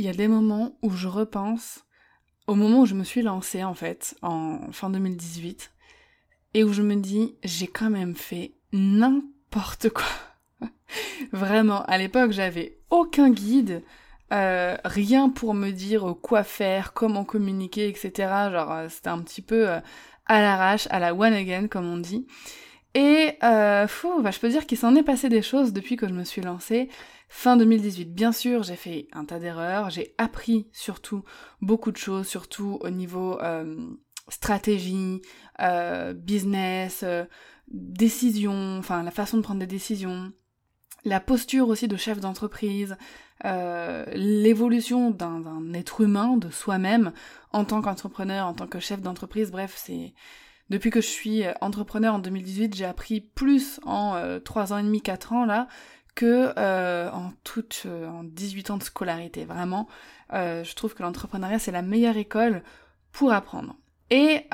Il y a des moments où je repense au moment où je me suis lancée en fait, en fin 2018, et où je me dis, j'ai quand même fait n'importe quoi. Vraiment, à l'époque, j'avais aucun guide, euh, rien pour me dire quoi faire, comment communiquer, etc. Genre, euh, c'était un petit peu euh, à l'arrache, à la one again, comme on dit. Et fou, bah, je peux dire qu'il s'en est passé des choses depuis que je me suis lancée. Fin 2018, bien sûr, j'ai fait un tas d'erreurs, j'ai appris surtout beaucoup de choses, surtout au niveau euh, stratégie, euh, business, euh, décision, enfin la façon de prendre des décisions, la posture aussi de chef d'entreprise, euh, l'évolution d'un être humain, de soi-même, en tant qu'entrepreneur, en tant que chef d'entreprise, bref, c'est depuis que je suis entrepreneur en 2018, j'ai appris plus en euh, 3 ans et demi, 4 ans là, que euh, en toute euh, en 18 ans de scolarité. Vraiment, euh, je trouve que l'entrepreneuriat c'est la meilleure école pour apprendre. Et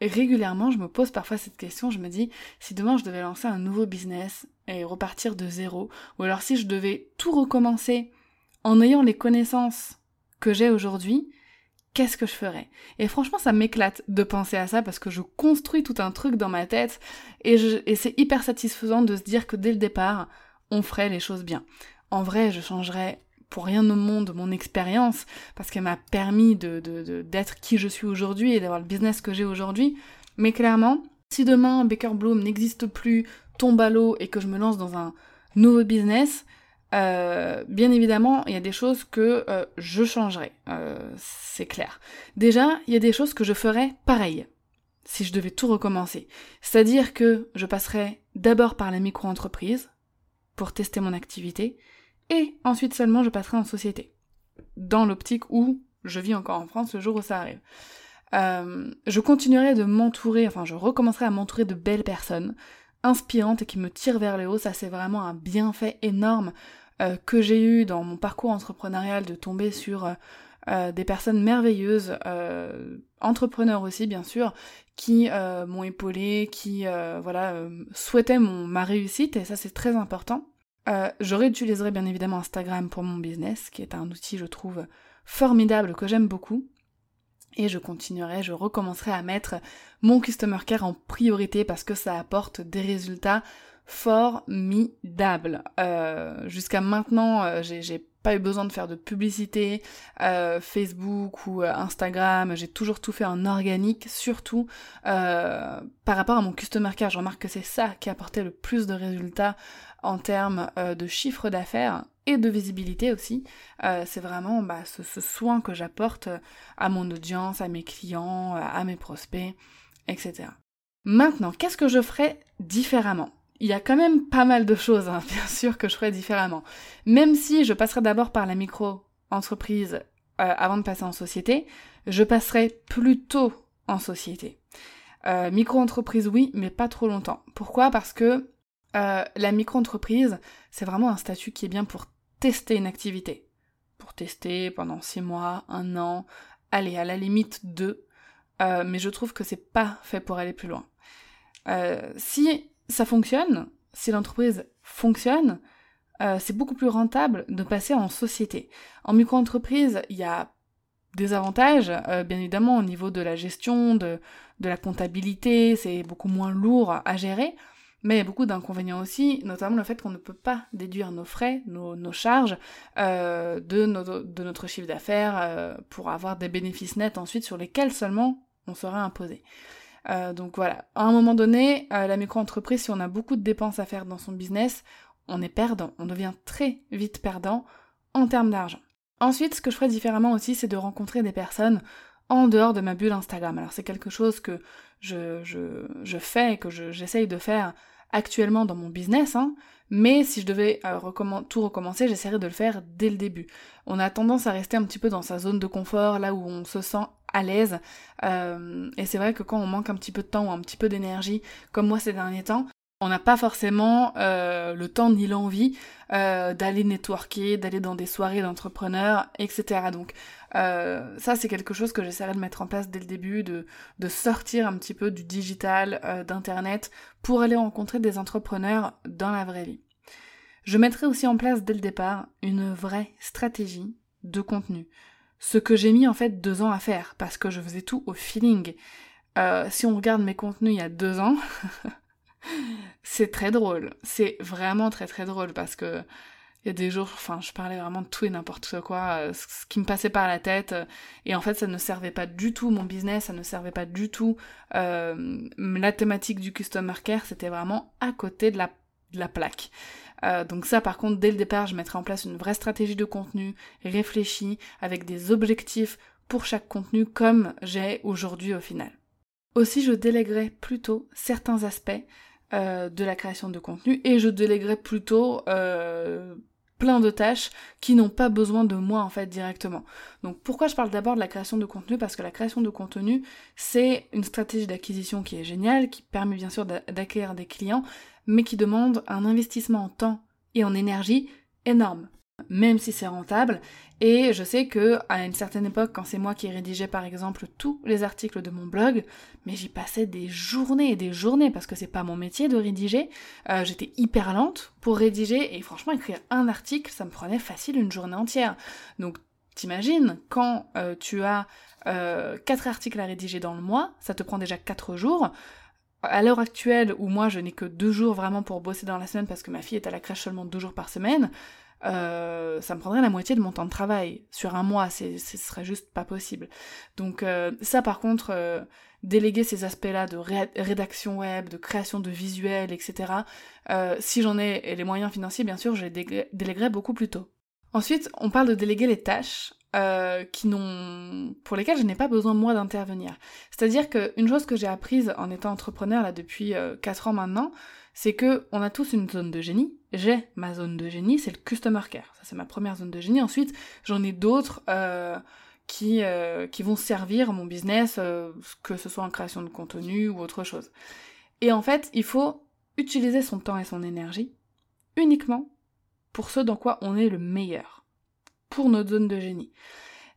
régulièrement, je me pose parfois cette question, je me dis si demain je devais lancer un nouveau business et repartir de zéro, ou alors si je devais tout recommencer en ayant les connaissances que j'ai aujourd'hui, qu'est-ce que je ferais? Et franchement, ça m'éclate de penser à ça parce que je construis tout un truc dans ma tête et, et c'est hyper satisfaisant de se dire que dès le départ, on ferait les choses bien. En vrai, je changerais pour rien au monde mon expérience parce qu'elle m'a permis de, d'être qui je suis aujourd'hui et d'avoir le business que j'ai aujourd'hui. Mais clairement, si demain Baker Bloom n'existe plus, tombe à l'eau et que je me lance dans un nouveau business, euh, bien évidemment, il y a des choses que euh, je changerais, euh, c'est clair. Déjà, il y a des choses que je ferais pareil, si je devais tout recommencer. C'est-à-dire que je passerais d'abord par la micro-entreprise pour tester mon activité, et ensuite seulement je passerai en société, dans l'optique où je vis encore en France le jour où ça arrive. Euh, je continuerai de m'entourer, enfin je recommencerai à m'entourer de belles personnes, inspirantes et qui me tirent vers le haut, ça c'est vraiment un bienfait énorme euh, que j'ai eu dans mon parcours entrepreneurial de tomber sur euh, euh, des personnes merveilleuses, entrepreneurs aussi bien sûr, qui m'ont épaulé, qui voilà souhaitaient mon, ma réussite et ça c'est très important. je réutiliserai bien évidemment Instagram pour mon business, qui est un outil je trouve formidable que j'aime beaucoup. Et je continuerai, je recommencerai à mettre mon customer care en priorité parce que ça apporte des résultats formidable. Euh, Jusqu'à maintenant, euh, j'ai pas eu besoin de faire de publicité, euh, Facebook ou euh, Instagram, j'ai toujours tout fait en organique, surtout euh, par rapport à mon customer care. Je remarque que c'est ça qui apportait le plus de résultats en termes de chiffre d'affaires et de visibilité aussi. c'est vraiment bah, ce, ce, soin que j'apporte à mon audience, à mes clients, à mes prospects, etc. Maintenant, qu'est-ce que je ferais différemment? Il y a quand même pas mal de choses, hein, bien sûr, que je ferais différemment. Même si je passerais d'abord par la micro-entreprise euh, avant de passer en société, je passerai plutôt en société. Euh, micro-entreprise, oui, mais pas trop longtemps. Pourquoi? Parce que euh, la micro-entreprise, c'est vraiment un statut qui est bien pour tester une activité. Pour tester pendant six mois, un an, allez, à la limite deux. Mais je trouve que c'est pas fait pour aller plus loin. Si ça fonctionne, si l'entreprise fonctionne, euh, c'est beaucoup plus rentable de passer en société. En micro-entreprise, il y a des avantages, euh, bien évidemment, au niveau de la gestion, de, la comptabilité, c'est beaucoup moins lourd à gérer, mais il y a beaucoup d'inconvénients aussi, notamment le fait qu'on ne peut pas déduire nos frais, nos, charges euh, de, notre chiffre d'affaires pour avoir des bénéfices nets ensuite sur lesquels seulement on sera imposé. Euh, donc voilà, à un moment donné, euh, la micro-entreprise, si on a beaucoup de dépenses à faire dans son business, on est perdant, on devient très vite perdant en termes d'argent. Ensuite, ce que je ferais différemment aussi, c'est de rencontrer des personnes en dehors de ma bulle Instagram. Alors c'est quelque chose que je, je, je fais et que j'essaye de faire actuellement dans mon business, hein, mais si je devais euh, tout recommencer, j'essaierais de le faire dès le début. On a tendance à rester un petit peu dans sa zone de confort, là où on se sent à l'aise. Euh, et c'est vrai que quand on manque un petit peu de temps ou un petit peu d'énergie, comme moi ces derniers temps, on n'a pas forcément euh, le temps ni l'envie euh, d'aller networker, d'aller dans des soirées d'entrepreneurs, etc. Donc euh, ça c'est quelque chose que j'essaierai de mettre en place dès le début, de, de sortir un petit peu du digital, d'internet, pour aller rencontrer des entrepreneurs dans la vraie vie. Je mettrai aussi en place dès le départ une vraie stratégie de contenu. Ce que j'ai mis en fait deux ans à faire, parce que je faisais tout au feeling. si on regarde mes contenus il y a deux ans, c'est très drôle. C'est vraiment très très drôle parce que il y a des jours, enfin, je parlais vraiment de tout et n'importe quoi, euh, ce qui me passait par la tête, euh, et en fait, ça ne servait pas du tout mon business, ça ne servait pas du tout euh, la thématique du customer care, c'était vraiment à côté de la, de la plaque. donc ça, par contre, dès le départ, je mettrai en place une vraie stratégie de contenu, réfléchie, avec des objectifs pour chaque contenu, comme j'ai aujourd'hui au final. Aussi, je délèguerai plutôt certains aspects euh, de la création de contenu et je délèguerai plutôt euh, plein de tâches qui n'ont pas besoin de moi en fait directement. Donc pourquoi je parle d'abord de la création de contenu? Parce que la création de contenu, c'est une stratégie d'acquisition qui est géniale, qui permet bien sûr d'acquérir des clients, mais qui demande un investissement en temps et en énergie énorme même si c'est rentable. Et je sais que à une certaine époque, quand c'est moi qui rédigeais par exemple tous les articles de mon blog, mais j'y passais des journées et des journées parce que c'est pas mon métier de rédiger. Euh, j'étais hyper lente pour rédiger et franchement écrire un article, ça me prenait facile une journée entière. Donc t'imagines quand euh, tu as euh, quatre articles à rédiger dans le mois, ça te prend déjà quatre jours à l'heure actuelle où moi je n'ai que deux jours vraiment pour bosser dans la semaine parce que ma fille est à la crèche seulement deux jours par semaine, euh, ça me prendrait la moitié de mon temps de travail sur un mois, ce serait juste pas possible. Donc euh, ça par contre, euh, déléguer ces aspects-là de rédaction web, de création de visuels, etc., si j'en ai les moyens financiers, bien sûr, je les déléguerai beaucoup plus tôt. Ensuite, on parle de déléguer les tâches qui n'ont, pour lesquelles je n'ai pas besoin moi d'intervenir. C'est-à-dire qu'une chose que j'ai apprise en étant entrepreneur là depuis 4 ans maintenant, c'est que on a tous une zone de génie. J'ai ma zone de génie, c'est le customer care. Ça c'est ma première zone de génie. Ensuite, j'en ai d'autres euh, qui euh, qui vont servir mon business, euh, que ce soit en création de contenu ou autre chose. Et en fait, il faut utiliser son temps et son énergie uniquement pour ce dans quoi on est le meilleur, pour notre zone de génie.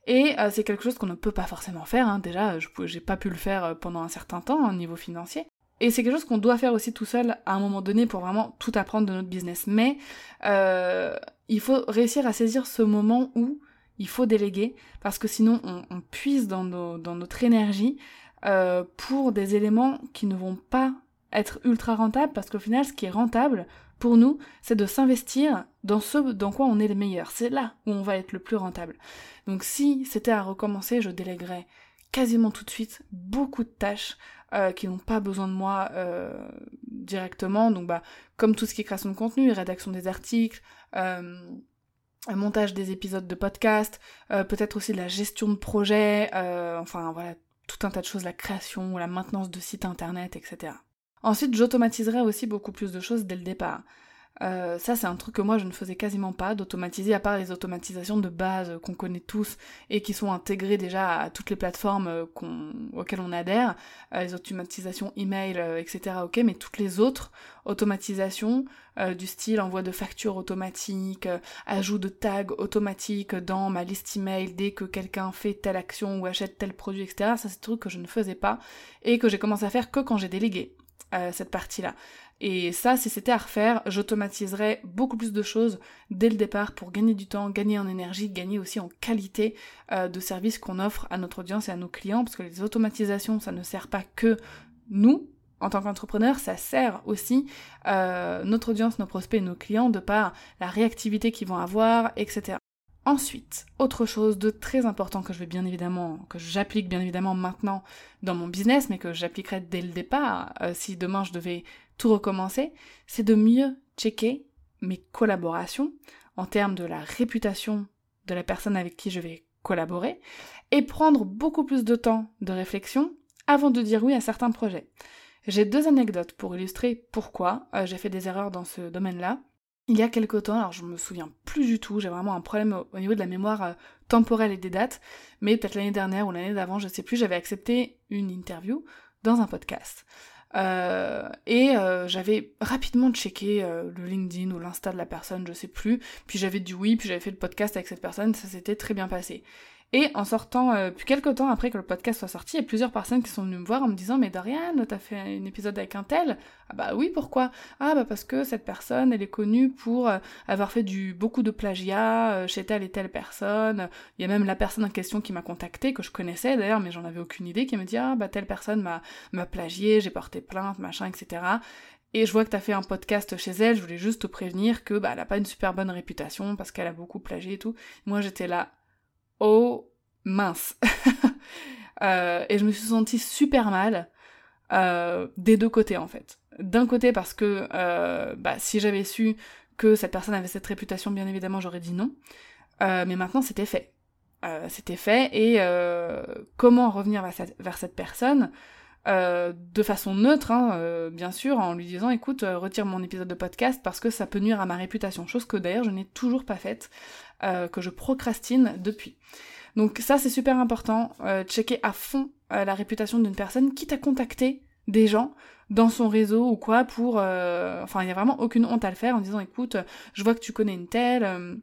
Et c'est quelque chose qu'on ne peut pas forcément faire. Hein. Déjà, j'ai pas pu le faire pendant un certain temps au niveau financier. Et c'est quelque chose qu'on doit faire aussi tout seul à un moment donné pour vraiment tout apprendre de notre business. Mais euh, il faut réussir à saisir ce moment où il faut déléguer, parce que sinon on, puise dans, dans, notre énergie euh, pour des éléments qui ne vont pas être ultra rentables, parce qu'au final ce qui est rentable pour nous, c'est de s'investir dans ce dans quoi on est le meilleur. C'est là où on va être le plus rentable. Donc si c'était à recommencer, je déléguerais quasiment tout de suite beaucoup de tâches euh, qui n'ont pas besoin de moi euh, directement. Donc bah comme tout ce qui est création de contenu, rédaction des articles, euh, montage des épisodes de podcast, peut-être aussi la gestion de projet, enfin voilà, tout un tas de choses, la création, la maintenance de sites internet, etc. Ensuite, j'automatiserai aussi beaucoup plus de choses dès le départ. Euh, ça, c'est un truc que moi je ne faisais quasiment pas, d'automatiser, à part les automatisations de base qu'on connaît tous et qui sont intégrées déjà à toutes les plateformes euh, auxquelles on adhère, euh, les automatisations email, etc. Ok, mais toutes les autres automatisations du style envoi de factures automatiques, ajout de tags automatiques dans ma liste email dès que quelqu'un fait telle action ou achète tel produit, etc. Ça, c'est des trucs que je ne faisais pas et que j'ai commencé à faire que quand j'ai délégué cette partie-là. Et ça, si c'était à refaire, j'automatiserais beaucoup plus de choses dès le départ pour gagner du temps, gagner en énergie, gagner aussi en qualité euh, de service qu'on offre à notre audience et à nos clients, parce que les automatisations, ça ne sert pas que nous, en tant qu'entrepreneur, ça sert aussi euh, notre audience, nos prospects et nos clients de par la réactivité qu'ils vont avoir, etc. Ensuite, autre chose de très important que je vais bien évidemment, que j'applique bien évidemment maintenant dans mon business, mais que j'appliquerai dès le départ, euh, si demain je devais tout recommencer, c'est de mieux checker mes collaborations en termes de la réputation de la personne avec qui je vais collaborer et prendre beaucoup plus de temps de réflexion avant de dire oui à certains projets. J'ai deux anecdotes pour illustrer pourquoi euh, j'ai fait des erreurs dans ce domaine-là. Il y a quelque temps, alors je me souviens plus du tout, j'ai vraiment un problème au, niveau de la mémoire euh, temporelle et des dates, mais peut-être l'année dernière ou l'année d'avant, je sais plus, j'avais accepté une interview dans un podcast. Euh, et j'avais rapidement checké le LinkedIn ou l'Insta de la personne, je sais plus. Puis j'avais dit oui, puis j'avais fait le podcast avec cette personne, ça s'était très bien passé. Et en sortant, euh, puis quelques temps après que le podcast soit sorti, il y a plusieurs personnes qui sont venues me voir en me disant Mais Dorian, t'as fait un épisode avec un tel? Ah bah oui, pourquoi? Ah bah parce que cette personne, elle est connue pour euh, avoir fait du beaucoup de plagiat euh, chez telle et telle personne. Il y a même la personne en question qui m'a contacté, que je connaissais d'ailleurs, mais j'en avais aucune idée, qui me dit Ah bah telle personne m'a, m'a plagié, j'ai porté plainte, machin, etc. Et je vois que t'as fait un podcast chez elle, je voulais juste te prévenir que bah elle a pas une super bonne réputation parce qu'elle a beaucoup plagié et tout. Moi j'étais là, oh mince. Euh, et je me suis sentie super mal euh, des deux côtés en fait. D'un côté parce que euh, bah, si j'avais su que cette personne avait cette réputation, bien évidemment j'aurais dit non. mais maintenant c'était fait. c'était fait et comment revenir vers cette, personne de façon neutre, hein, bien sûr, en lui disant écoute, retire mon épisode de podcast parce que ça peut nuire à ma réputation, chose que d'ailleurs je n'ai toujours pas faite, que je procrastine depuis. Donc ça c'est super important, euh, checker à fond euh, la réputation d'une personne qui t'a contacté des gens dans son réseau ou quoi pour... Euh, enfin il n'y a vraiment aucune honte à le faire en disant écoute, je vois que tu connais une telle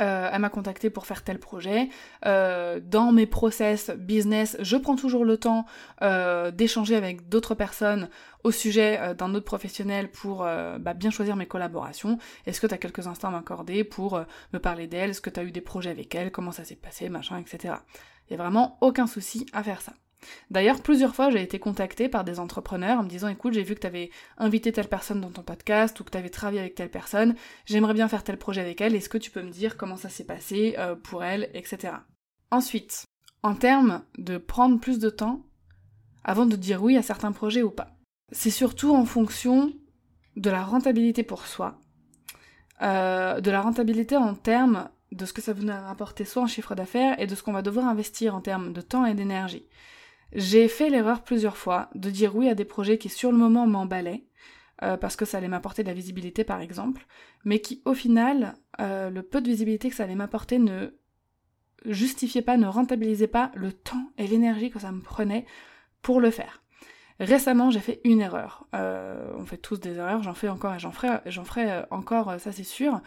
euh, elle m'a contacté pour faire tel projet. Euh, dans mes process business, je prends toujours le temps euh, d'échanger avec d'autres personnes au sujet d'un autre professionnel pour bah, bien choisir mes collaborations. Est-ce que tu as quelques instants à m'accorder pour me parler d'elle? Est-ce que tu as eu des projets avec elle? Comment ça s'est passé? Machin, etc. Il n'y a vraiment aucun souci à faire ça. D'ailleurs, plusieurs fois, j'ai été contactée par des entrepreneurs en me disant écoute, j'ai vu que tu avais invité telle personne dans ton podcast ou que tu avais travaillé avec telle personne, j'aimerais bien faire tel projet avec elle, est-ce que tu peux me dire comment ça s'est passé euh, pour elle, etc. Ensuite, en termes de prendre plus de temps avant de dire oui à certains projets ou pas. C'est surtout en fonction de la rentabilité pour soi, euh, de la rentabilité en termes de ce que ça va rapporter soit en chiffre d'affaires et de ce qu'on va devoir investir en termes de temps et d'énergie. J'ai fait l'erreur plusieurs fois de dire oui à des projets qui sur le moment m'emballaient, euh, parce que ça allait m'apporter de la visibilité par exemple, mais qui au final, euh, le peu de visibilité que ça allait m'apporter ne justifiait pas, ne rentabilisait pas le temps et l'énergie que ça me prenait pour le faire. Récemment, j'ai fait une erreur. Euh, on fait tous des erreurs, j'en fais encore et j'en ferai, j'en ferai encore, ça c'est sûr.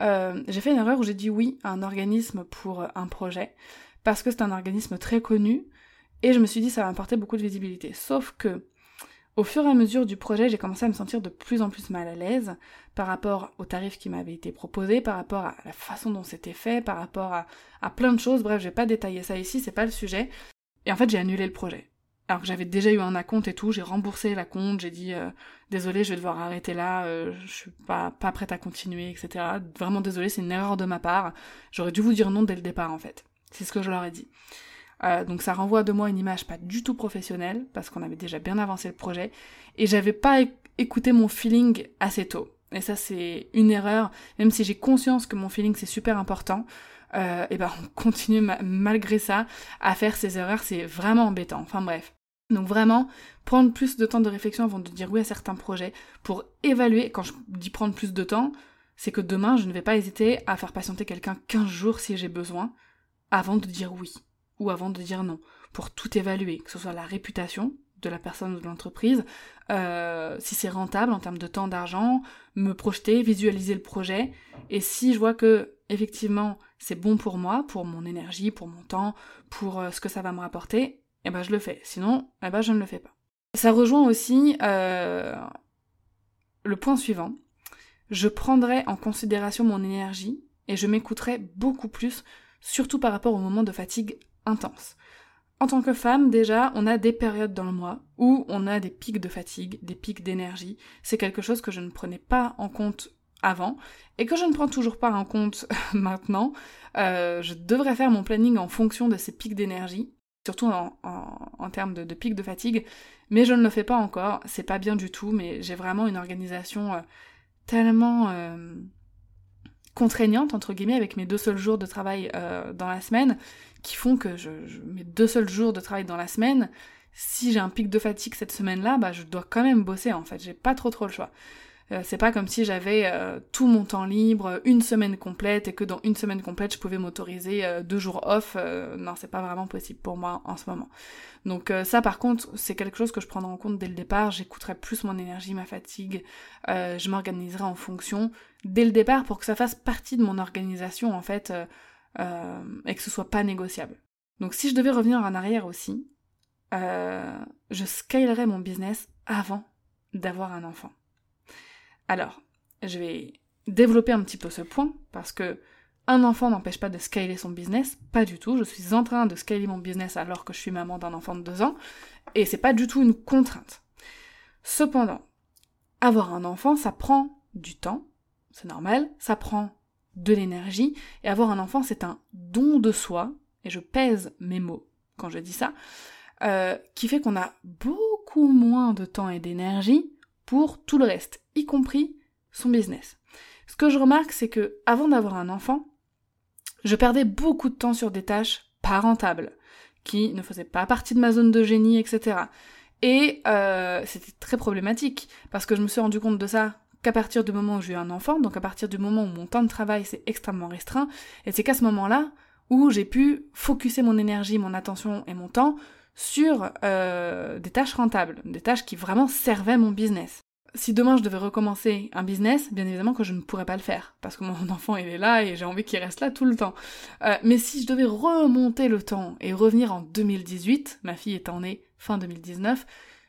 j'ai fait une erreur où j'ai dit oui à un organisme pour un projet, parce que c'est un organisme très connu, et je me suis dit, ça va m'apporter beaucoup de visibilité. Sauf que, au fur et à mesure du projet, j'ai commencé à me sentir de plus en plus mal à l'aise par rapport aux tarifs qui m'avaient été proposés, par rapport à la façon dont c'était fait, par rapport à, plein de choses. Bref, je vais pas détailler ça ici, c'est pas le sujet. Et en fait, j'ai annulé le projet. Alors que j'avais déjà eu un acompte et tout, j'ai remboursé la compte, j'ai dit euh, désolé, je vais devoir arrêter là, euh, je suis pas, pas prête à continuer, etc. Vraiment désolé, c'est une erreur de ma part. J'aurais dû vous dire non dès le départ en fait. C'est ce que je leur ai dit. Euh, donc ça renvoie de moi une image pas du tout professionnelle, parce qu'on avait déjà bien avancé le projet, et j'avais pas écouté mon feeling assez tôt. Et ça c'est une erreur, même si j'ai conscience que mon feeling c'est super important, euh, et ben on continue malgré ça à faire ces erreurs, c'est vraiment embêtant. Enfin bref. Donc vraiment, prendre plus de temps de réflexion avant de dire oui à certains projets, pour évaluer, quand je dis prendre plus de temps, c'est que demain je ne vais pas hésiter à faire patienter quelqu'un 15 jours si j'ai besoin, avant de dire oui ou avant de dire non, pour tout évaluer, que ce soit la réputation de la personne ou de l'entreprise, euh, si c'est rentable en termes de temps, d'argent, me projeter, visualiser le projet, et si je vois que effectivement c'est bon pour moi, pour mon énergie, pour mon temps, pour euh, ce que ça va me rapporter, eh ben je le fais. Sinon, eh ben je ne le fais pas. Ça rejoint aussi euh, le point suivant. Je prendrai en considération mon énergie et je m'écouterai beaucoup plus, surtout par rapport au moment de fatigue intense. En tant que femme, déjà, on a des périodes dans le mois où on a des pics de fatigue, des pics d'énergie. C'est quelque chose que je ne prenais pas en compte avant et que je ne prends toujours pas en compte maintenant. Euh, je devrais faire mon planning en fonction de ces pics d'énergie, surtout en, termes de, pics de fatigue, mais je ne le fais pas encore. C'est pas bien du tout, mais j'ai vraiment une organisation euh, tellement euh, contraignante entre guillemets avec mes deux seuls jours de travail dans la semaine font que je, mes deux seuls jours de travail dans la semaine, si j'ai un pic de fatigue cette semaine-là, bah je dois quand même bosser en fait, j'ai pas trop trop le choix. Euh, c'est pas comme si j'avais euh, tout mon temps libre, une semaine complète, et que dans une semaine complète, je pouvais m'autoriser euh, deux jours off. non, c'est pas vraiment possible pour moi en ce moment. Donc ça, par contre, c'est quelque chose que je prendrai en compte dès le départ. J'écouterai plus mon énergie, ma fatigue. je m'organiserai en fonction dès le départ pour que ça fasse partie de mon organisation, en fait, et que ce soit pas négociable. Donc si je devais revenir en arrière aussi, je scalerais mon business avant d'avoir un enfant. Alors, je vais développer un petit peu ce point parce que un enfant n'empêche pas de scaler son business, pas du tout. Je suis en train de scaler mon business alors que je suis maman d'un enfant de deux ans et c'est pas du tout une contrainte. Cependant, avoir un enfant, ça prend du temps, c'est normal, ça prend de l'énergie et avoir un enfant, c'est un don de soi et je pèse mes mots quand je dis ça, euh, qui fait qu'on a beaucoup moins de temps et d'énergie pour tout le reste, y compris son business. Ce que je remarque, c'est que avant d'avoir un enfant, je perdais beaucoup de temps sur des tâches pas rentables, qui ne faisaient pas partie de ma zone de génie, etc. Et euh, c'était très problématique, parce que je me suis rendu compte de ça qu'à partir du moment où j'ai eu un enfant, donc à partir du moment où mon temps de travail s'est extrêmement restreint, et c'est qu'à ce moment-là où j'ai pu focuser mon énergie, mon attention et mon temps sur euh, des tâches rentables, des tâches qui vraiment servaient mon business. Si demain je devais recommencer un business, bien évidemment que je ne pourrais pas le faire, parce que mon enfant il est là et j'ai envie qu'il reste là tout le temps. Euh, mais si je devais remonter le temps et revenir en 2018, ma fille étant née fin 2019,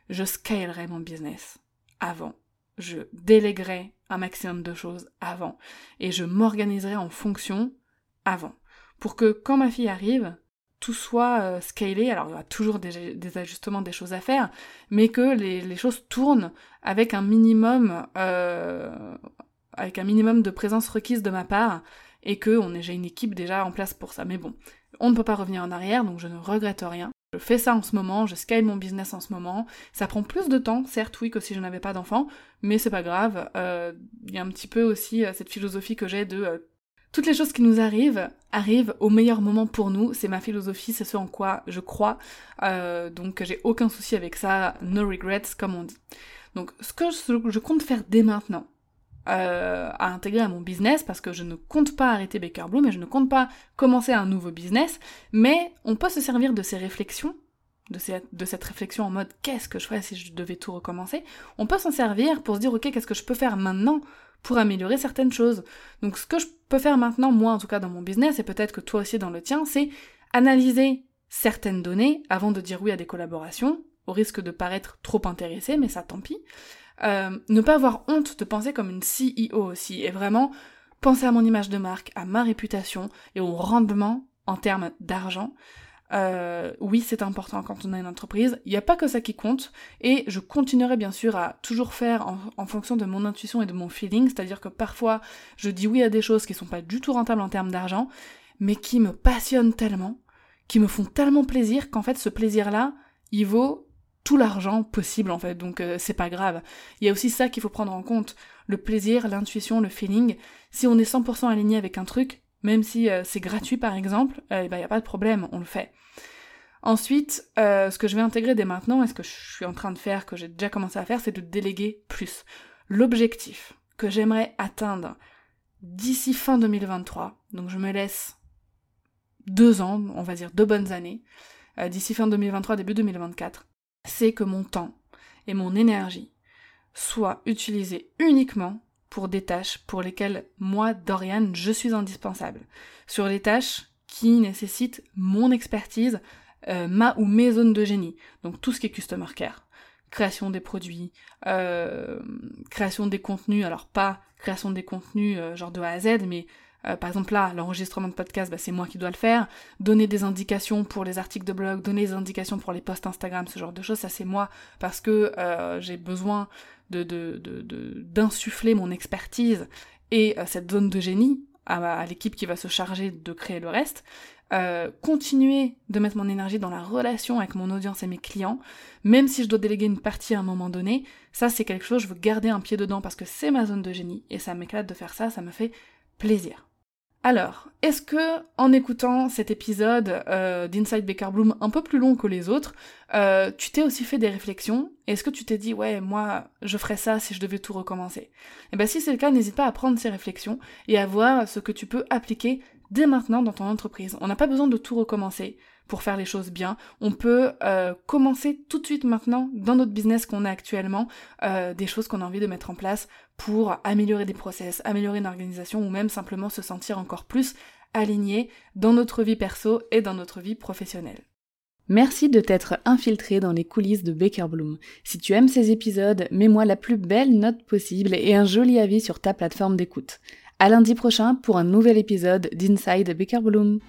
je scalerais mon business avant. Je déléguerais un maximum de choses avant. Et je m'organiserais en fonction avant. Pour que quand ma fille arrive, tout soit euh, scalé, alors il y aura toujours des, ajustements, des choses à faire, mais que les, choses tournent avec un minimum, euh, avec un minimum de présence requise de ma part, et que on j'ai une équipe déjà en place pour ça. Mais bon, on ne peut pas revenir en arrière, donc je ne regrette rien. Je fais ça en ce moment, je scale mon business en ce moment. Ça prend plus de temps, certes, oui, que si je n'avais pas d'enfant, mais c'est pas grave. Euh, il y a un petit peu aussi cette philosophie que j'ai de toutes les choses qui nous arrivent arrivent au meilleur moment pour nous. C'est ma philosophie, c'est ce en quoi je crois. Euh, donc j'ai aucun souci avec ça. No regrets, comme on dit. Donc ce que je, compte faire dès maintenant, euh, à intégrer à mon business parce que je ne compte pas arrêter Baker Bloom et je ne compte pas commencer un nouveau business, mais on peut se servir de ces réflexions, de, de cette réflexion en mode qu'est-ce que je ferais si je devais tout recommencer, on peut s'en servir pour se dire ok qu'est-ce que je peux faire maintenant pour améliorer certaines choses? Donc ce que je peux faire maintenant, moi en tout cas dans mon business, et peut-être que toi aussi dans le tien, c'est analyser certaines données avant de dire oui à des collaborations, au risque de paraître trop intéressé, mais ça tant pis. Euh, ne pas avoir honte de penser comme une CEO aussi, et vraiment penser à mon image de marque, à ma réputation et au rendement en termes d'argent. Euh, oui, c'est important quand on a une entreprise. Il n'y a pas que ça qui compte. Et je continuerai bien sûr à toujours faire en, fonction de mon intuition et de mon feeling. C'est-à-dire que parfois, je dis oui à des choses qui sont pas du tout rentables en termes d'argent, mais qui me passionnent tellement, qui me font tellement plaisir qu'en fait, ce plaisir-là, il vaut tout l'argent possible en fait. Donc euh, c'est pas grave. Il y a aussi ça qu'il faut prendre en compte. Le plaisir, l'intuition, le feeling. Si on est 100% aligné avec un truc, même si euh, c'est gratuit par exemple, il n'y a pas de problème, on le fait. Ensuite, euh, ce que je vais intégrer dès maintenant, et ce que je suis en train de faire, que j'ai déjà commencé à faire, c'est de déléguer plus. L'objectif que j'aimerais atteindre d'ici fin 2023, donc je me laisse deux ans, on va dire deux bonnes années, euh, d'ici fin 2023, début 2024, c'est que mon temps et mon énergie soient utilisés uniquement pour des tâches pour lesquelles moi, Dorian, je suis indispensable. Sur les tâches qui nécessitent mon expertise, euh, ma ou mes zones de génie. Donc tout ce qui est customer care, création des produits, euh, création des contenus, alors pas création des contenus euh, genre de A à Z, mais par exemple là, l'enregistrement de podcast, bah, c'est moi qui dois le faire. Donner des indications pour les articles de blog, donner des indications pour les posts Instagram, ce genre de choses, ça c'est moi parce que j'ai besoin d'insuffler mon expertise et cette zone de génie à l'équipe qui va se charger de créer le reste. Euh, continuer de mettre mon énergie dans la relation avec mon audience et mes clients, même si je dois déléguer une partie à un moment donné, ça c'est quelque chose, je veux garder un pied dedans parce que c'est ma zone de génie et ça m'éclate de faire ça, ça me fait plaisir. Alors, est-ce que en écoutant cet épisode euh, d'Inside Baker Bloom un peu plus long que les autres, euh, tu t'es aussi fait des réflexions? Est-ce que tu t'es dit ouais moi je ferais ça si je devais tout recommencer? Eh ben si c'est le cas, n'hésite pas à prendre ces réflexions et à voir ce que tu peux appliquer dès maintenant dans ton entreprise. On n'a pas besoin de tout recommencer pour faire les choses bien. On peut euh, commencer tout de suite maintenant dans notre business qu'on a actuellement, euh, des choses qu'on a envie de mettre en place pour améliorer des process, améliorer une organisation ou même simplement se sentir encore plus aligné dans notre vie perso et dans notre vie professionnelle. Merci de t'être infiltré dans les coulisses de Baker Bloom. Si tu aimes ces épisodes, mets-moi la plus belle note possible et un joli avis sur ta plateforme d'écoute. À lundi prochain pour un nouvel épisode d'Inside Baker Bloom.